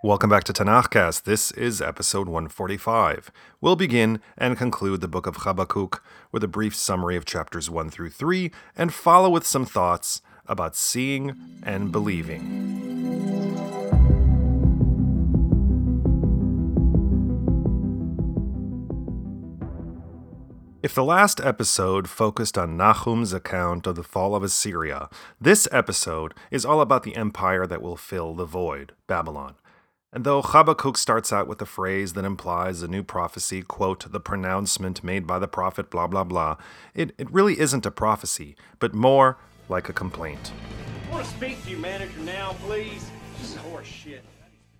Welcome back to Tanakhcast. This is episode 145. We'll begin and conclude the book of Habakkuk with a brief summary of chapters 1 through 3 and follow with some thoughts about seeing and believing. If the last episode focused on Nahum's account of the fall of Assyria, this episode is all about the empire that will fill the void, Babylon. And though Habakkuk starts out with a phrase that implies a new prophecy, quote, the pronouncement made by the prophet, blah, blah, blah, it, it really isn't a prophecy, but more like a complaint. I want to speak to you, manager, now, please. This is horse shit.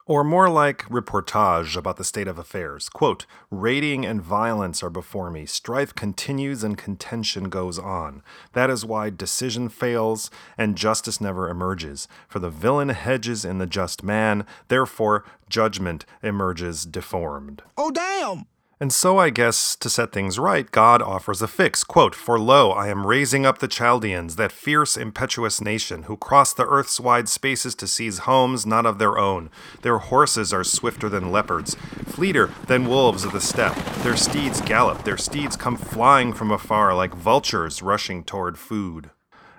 Or more like reportage about the state of affairs. Quote, raiding and violence are before me. Strife continues and contention goes on. That is why decision fails and justice never emerges. For the villain hedges in the just man, therefore judgment emerges deformed. Oh, damn! And so I guess to set things right, God offers a fix. Quote, For lo, I am raising up the Chaldeans, that fierce, impetuous nation, who cross the earth's wide spaces to seize homes not of their own. Their horses are swifter than leopards, fleeter than wolves of the steppe. Their steeds gallop, their steeds come flying from afar like vultures rushing toward food.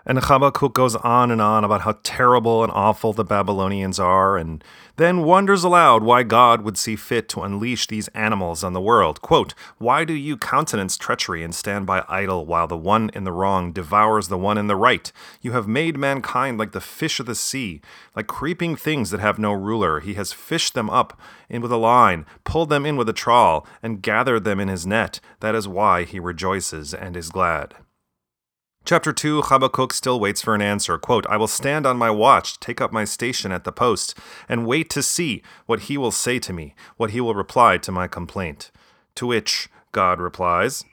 And Habakkuk goes on and on about how terrible and awful the Babylonians are, and then wonders aloud why God would see fit to unleash these animals on the world. Quote, Why do you countenance treachery and stand by idle while the one in the wrong devours the one in the right? You have made mankind like the fish of the sea, like creeping things that have no ruler. He has fished them up in with a line, pulled them in with a trawl, and gathered them in his net. That is why he rejoices and is glad. Chapter 2 Habakkuk still waits for an answer. Quote, I will stand on my watch, take up my station at the post, and wait to see what he will say to me, what he will reply to my complaint. To which God replies,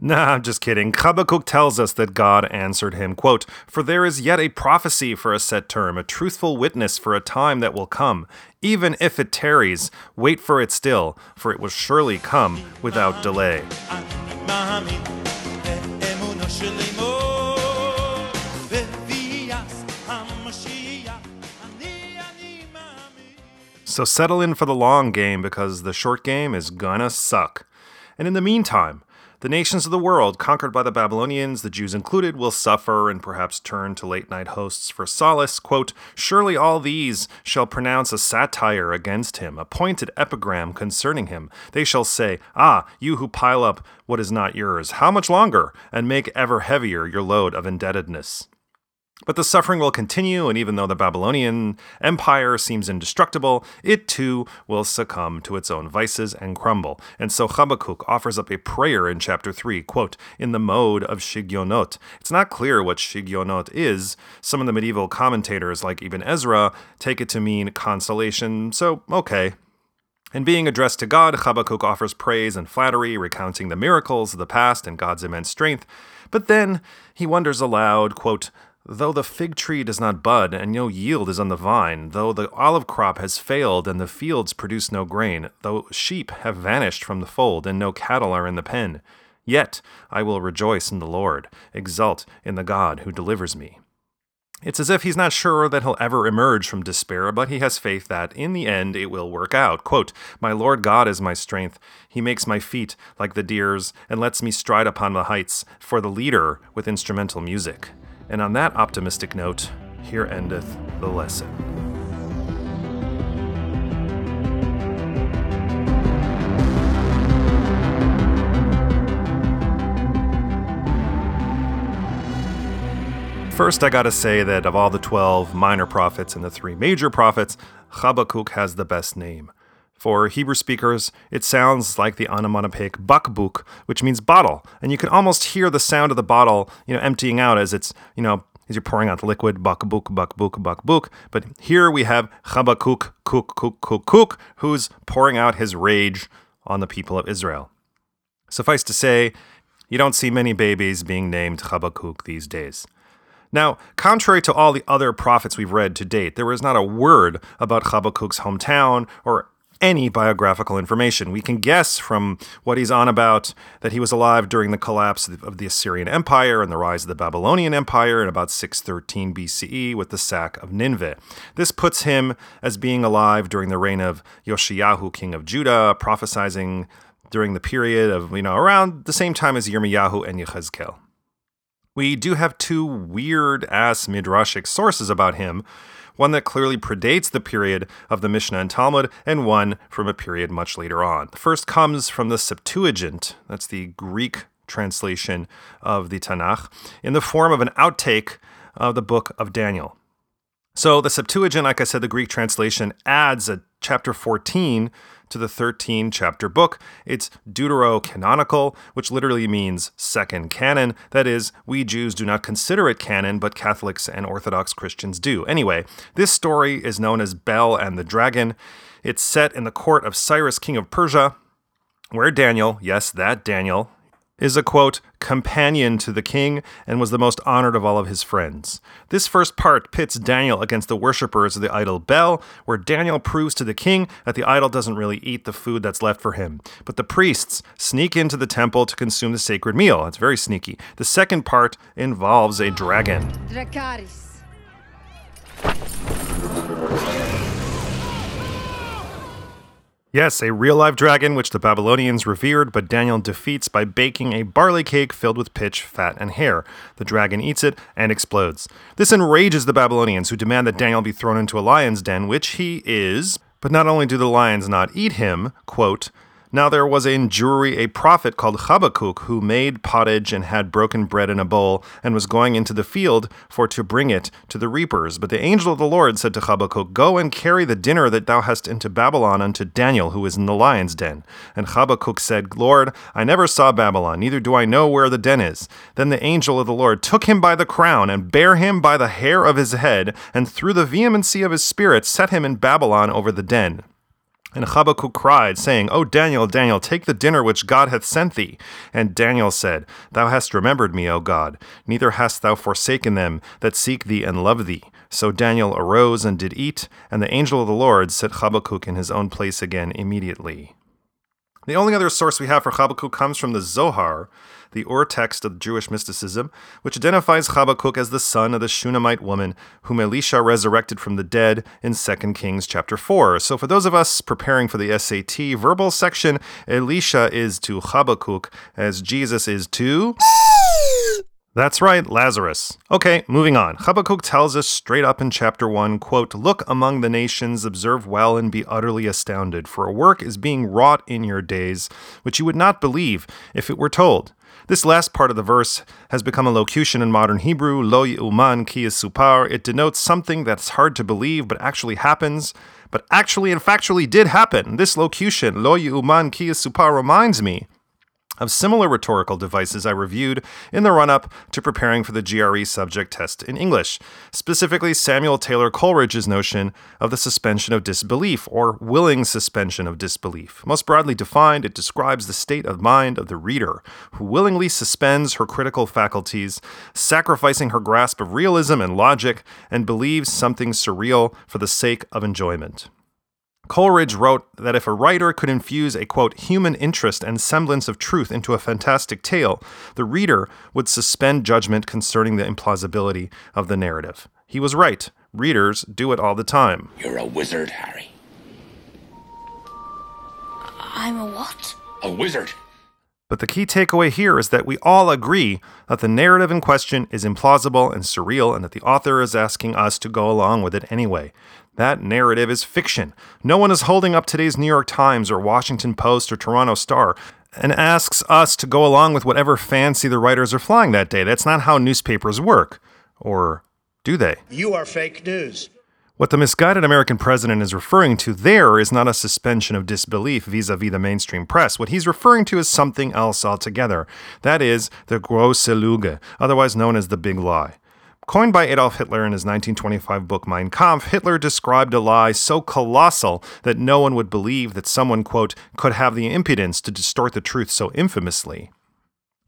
Nah, I'm just kidding. Habakkuk tells us that God answered him, quote, For there is yet a prophecy for a set term, a truthful witness for a time that will come. Even if it tarries, wait for it still, for it will surely come without delay. אני מאמין באמונו של אמו בביאת המשיח אני אני מאמין So settle in for the long game because the short game is gonna suck. And in the meantime, the nations of the world, conquered by the Babylonians, the Jews included, will suffer and perhaps turn to late night hosts for solace. Quote, Surely all these shall pronounce a satire against him, a pointed epigram concerning him. They shall say, Ah, you who pile up what is not yours, how much longer? And make ever heavier your load of indebtedness. But the suffering will continue, and even though the Babylonian Empire seems indestructible, it too will succumb to its own vices and crumble. And so Habakkuk offers up a prayer in chapter 3, quote, in the mode of Shigyonot. It's not clear what Shigyonot is. Some of the medieval commentators, like Ibn Ezra, take it to mean consolation, so okay. And being addressed to God, Habakkuk offers praise and flattery, recounting the miracles of the past and God's immense strength. But then he wonders aloud, quote, Though the fig tree does not bud, and no yield is on the vine, though the olive crop has failed, and the fields produce no grain, though sheep have vanished from the fold, and no cattle are in the pen, yet I will rejoice in the Lord, exult in the God who delivers me. It's as if he's not sure that he'll ever emerge from despair, but he has faith that in the end it will work out. Quote, My Lord God is my strength. He makes my feet like the deer's and lets me stride upon the heights for the leader with instrumental music. And on that optimistic note, here endeth the lesson. First, I gotta say that of all the 12 minor prophets and the three major prophets, Habakkuk has the best name. For Hebrew speakers, it sounds like the onomatopoeic bakbuk, which means bottle, and you can almost hear the sound of the bottle, you know, emptying out as it's, you know, as you're pouring out the liquid, bakbuk, bakbuk, bakbuk. But here we have Habakkuk, kuk, kuk, kuk, kuk, who's pouring out his rage on the people of Israel. Suffice to say, you don't see many babies being named Habakkuk these days. Now, contrary to all the other prophets we've read to date, there is not a word about Habakkuk's hometown or any biographical information. We can guess from what he's on about that he was alive during the collapse of the Assyrian Empire and the rise of the Babylonian Empire in about 613 BCE with the sack of Nineveh. This puts him as being alive during the reign of Yoshiyahu, king of Judah, prophesizing during the period of, you know, around the same time as Yirmiyahu and Yechezkel. We do have two weird ass midrashic sources about him one that clearly predates the period of the Mishnah and Talmud, and one from a period much later on. The first comes from the Septuagint, that's the Greek translation of the Tanakh, in the form of an outtake of the book of Daniel. So the Septuagint, like I said, the Greek translation adds a chapter 14 to the 13 chapter book. It's deuterocanonical, which literally means second canon. That is, we Jews do not consider it canon, but Catholics and Orthodox Christians do. Anyway, this story is known as Bel and the Dragon. It's set in the court of Cyrus, king of Persia, where Daniel, yes, that Daniel, is a quote, companion to the king and was the most honored of all of his friends. This first part pits Daniel against the worshippers of the idol Bel, where Daniel proves to the king that the idol doesn't really eat the food that's left for him. But the priests sneak into the temple to consume the sacred meal. It's very sneaky. The second part involves a dragon. Yes, a real live dragon which the Babylonians revered, but Daniel defeats by baking a barley cake filled with pitch, fat, and hair. The dragon eats it and explodes. This enrages the Babylonians, who demand that Daniel be thrown into a lion's den, which he is. But not only do the lions not eat him, quote, now there was in Jewry a prophet called Habakkuk who made pottage and had broken bread in a bowl and was going into the field for to bring it to the reapers. But the angel of the Lord said to Habakkuk, Go and carry the dinner that thou hast into Babylon unto Daniel who is in the lion's den. And Habakkuk said, Lord, I never saw Babylon, neither do I know where the den is. Then the angel of the Lord took him by the crown and bare him by the hair of his head, and through the vehemency of his spirit set him in Babylon over the den. And Habakkuk cried, saying, O Daniel, Daniel, take the dinner which God hath sent thee. And Daniel said, Thou hast remembered me, O God, neither hast thou forsaken them that seek thee and love thee. So Daniel arose and did eat, and the angel of the Lord set Habakkuk in his own place again immediately. The only other source we have for Habakkuk comes from the Zohar, the Ur text of Jewish mysticism, which identifies Habakkuk as the son of the Shunammite woman whom Elisha resurrected from the dead in 2 Kings chapter 4. So for those of us preparing for the SAT verbal section, Elisha is to Habakkuk as Jesus is to that's right, Lazarus. Okay, moving on. Habakkuk tells us straight up in chapter 1, quote, Look among the nations, observe well, and be utterly astounded, for a work is being wrought in your days, which you would not believe if it were told. This last part of the verse has become a locution in modern Hebrew, lo uman ki supar. It denotes something that's hard to believe but actually happens, but actually and factually did happen. This locution, lo uman ki supar, reminds me of similar rhetorical devices I reviewed in the run up to preparing for the GRE subject test in English, specifically Samuel Taylor Coleridge's notion of the suspension of disbelief or willing suspension of disbelief. Most broadly defined, it describes the state of mind of the reader who willingly suspends her critical faculties, sacrificing her grasp of realism and logic, and believes something surreal for the sake of enjoyment. Coleridge wrote that if a writer could infuse a quote human interest and semblance of truth into a fantastic tale, the reader would suspend judgment concerning the implausibility of the narrative. He was right. Readers do it all the time. You're a wizard, Harry. I'm a what? A wizard. But the key takeaway here is that we all agree that the narrative in question is implausible and surreal, and that the author is asking us to go along with it anyway. That narrative is fiction. No one is holding up today's New York Times or Washington Post or Toronto Star and asks us to go along with whatever fancy the writers are flying that day. That's not how newspapers work. Or do they? You are fake news. What the misguided American president is referring to there is not a suspension of disbelief vis a vis the mainstream press. What he's referring to is something else altogether. That is the große Lüge, otherwise known as the big lie. Coined by Adolf Hitler in his 1925 book Mein Kampf, Hitler described a lie so colossal that no one would believe that someone, quote, could have the impudence to distort the truth so infamously.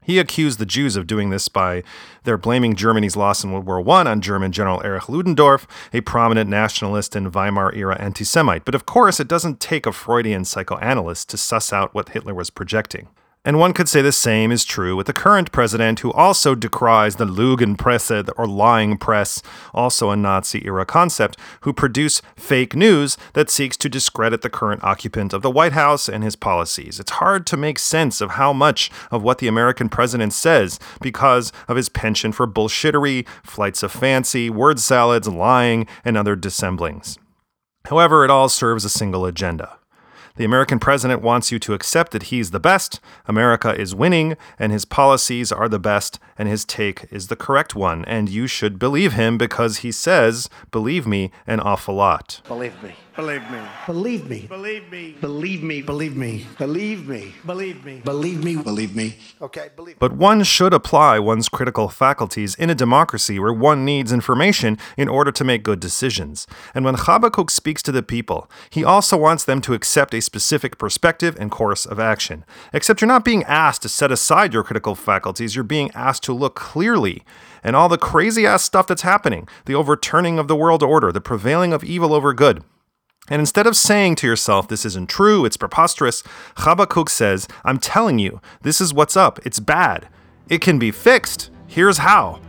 He accused the Jews of doing this by their blaming Germany's loss in World War I on German General Erich Ludendorff, a prominent nationalist and Weimar era anti Semite. But of course, it doesn't take a Freudian psychoanalyst to suss out what Hitler was projecting. And one could say the same is true with the current president, who also decries the Lügenpresse, uh, or lying press, also a Nazi era concept, who produce fake news that seeks to discredit the current occupant of the White House and his policies. It's hard to make sense of how much of what the American president says because of his penchant for bullshittery, flights of fancy, word salads, lying, and other dissemblings. However, it all serves a single agenda. The American president wants you to accept that he's the best, America is winning, and his policies are the best, and his take is the correct one. And you should believe him because he says, believe me, an awful lot. Believe me. Believe me. Believe me. Believe me. Believe me. Believe me. Believe me. Believe me. Believe me. Believe me. Okay, believe But one should apply one's critical faculties in a democracy where one needs information in order to make good decisions. And when Habakkuk speaks to the people, he also wants them to accept a specific perspective and course of action. Except you're not being asked to set aside your critical faculties, you're being asked to look clearly. And all the crazy ass stuff that's happening the overturning of the world order, the prevailing of evil over good. And instead of saying to yourself, this isn't true, it's preposterous, Habakkuk says, I'm telling you, this is what's up, it's bad. It can be fixed. Here's how.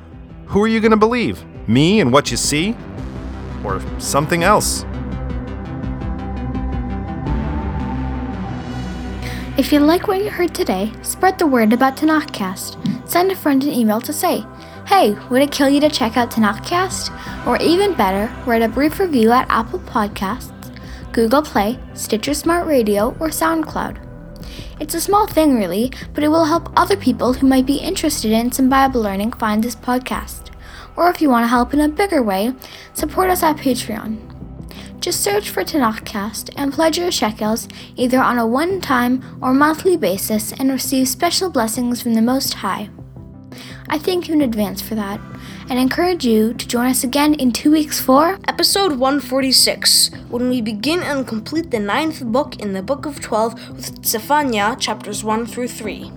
Who are you going to believe? Me and what you see? Or something else? If you like what you heard today, spread the word about Tanakhcast. Send a friend an email to say, Hey, would it kill you to check out Tanakhcast? Or even better, write a brief review at Apple Podcasts, Google Play, Stitcher Smart Radio, or SoundCloud. It's a small thing, really, but it will help other people who might be interested in some Bible learning find this podcast. Or if you want to help in a bigger way, support us at Patreon. Just search for Tanakhcast and pledge your shekels either on a one time or monthly basis and receive special blessings from the Most High. I thank you in advance for that and encourage you to join us again in two weeks for Episode 146, when we begin and complete the ninth book in the Book of Twelve with Zephaniah chapters 1 through 3.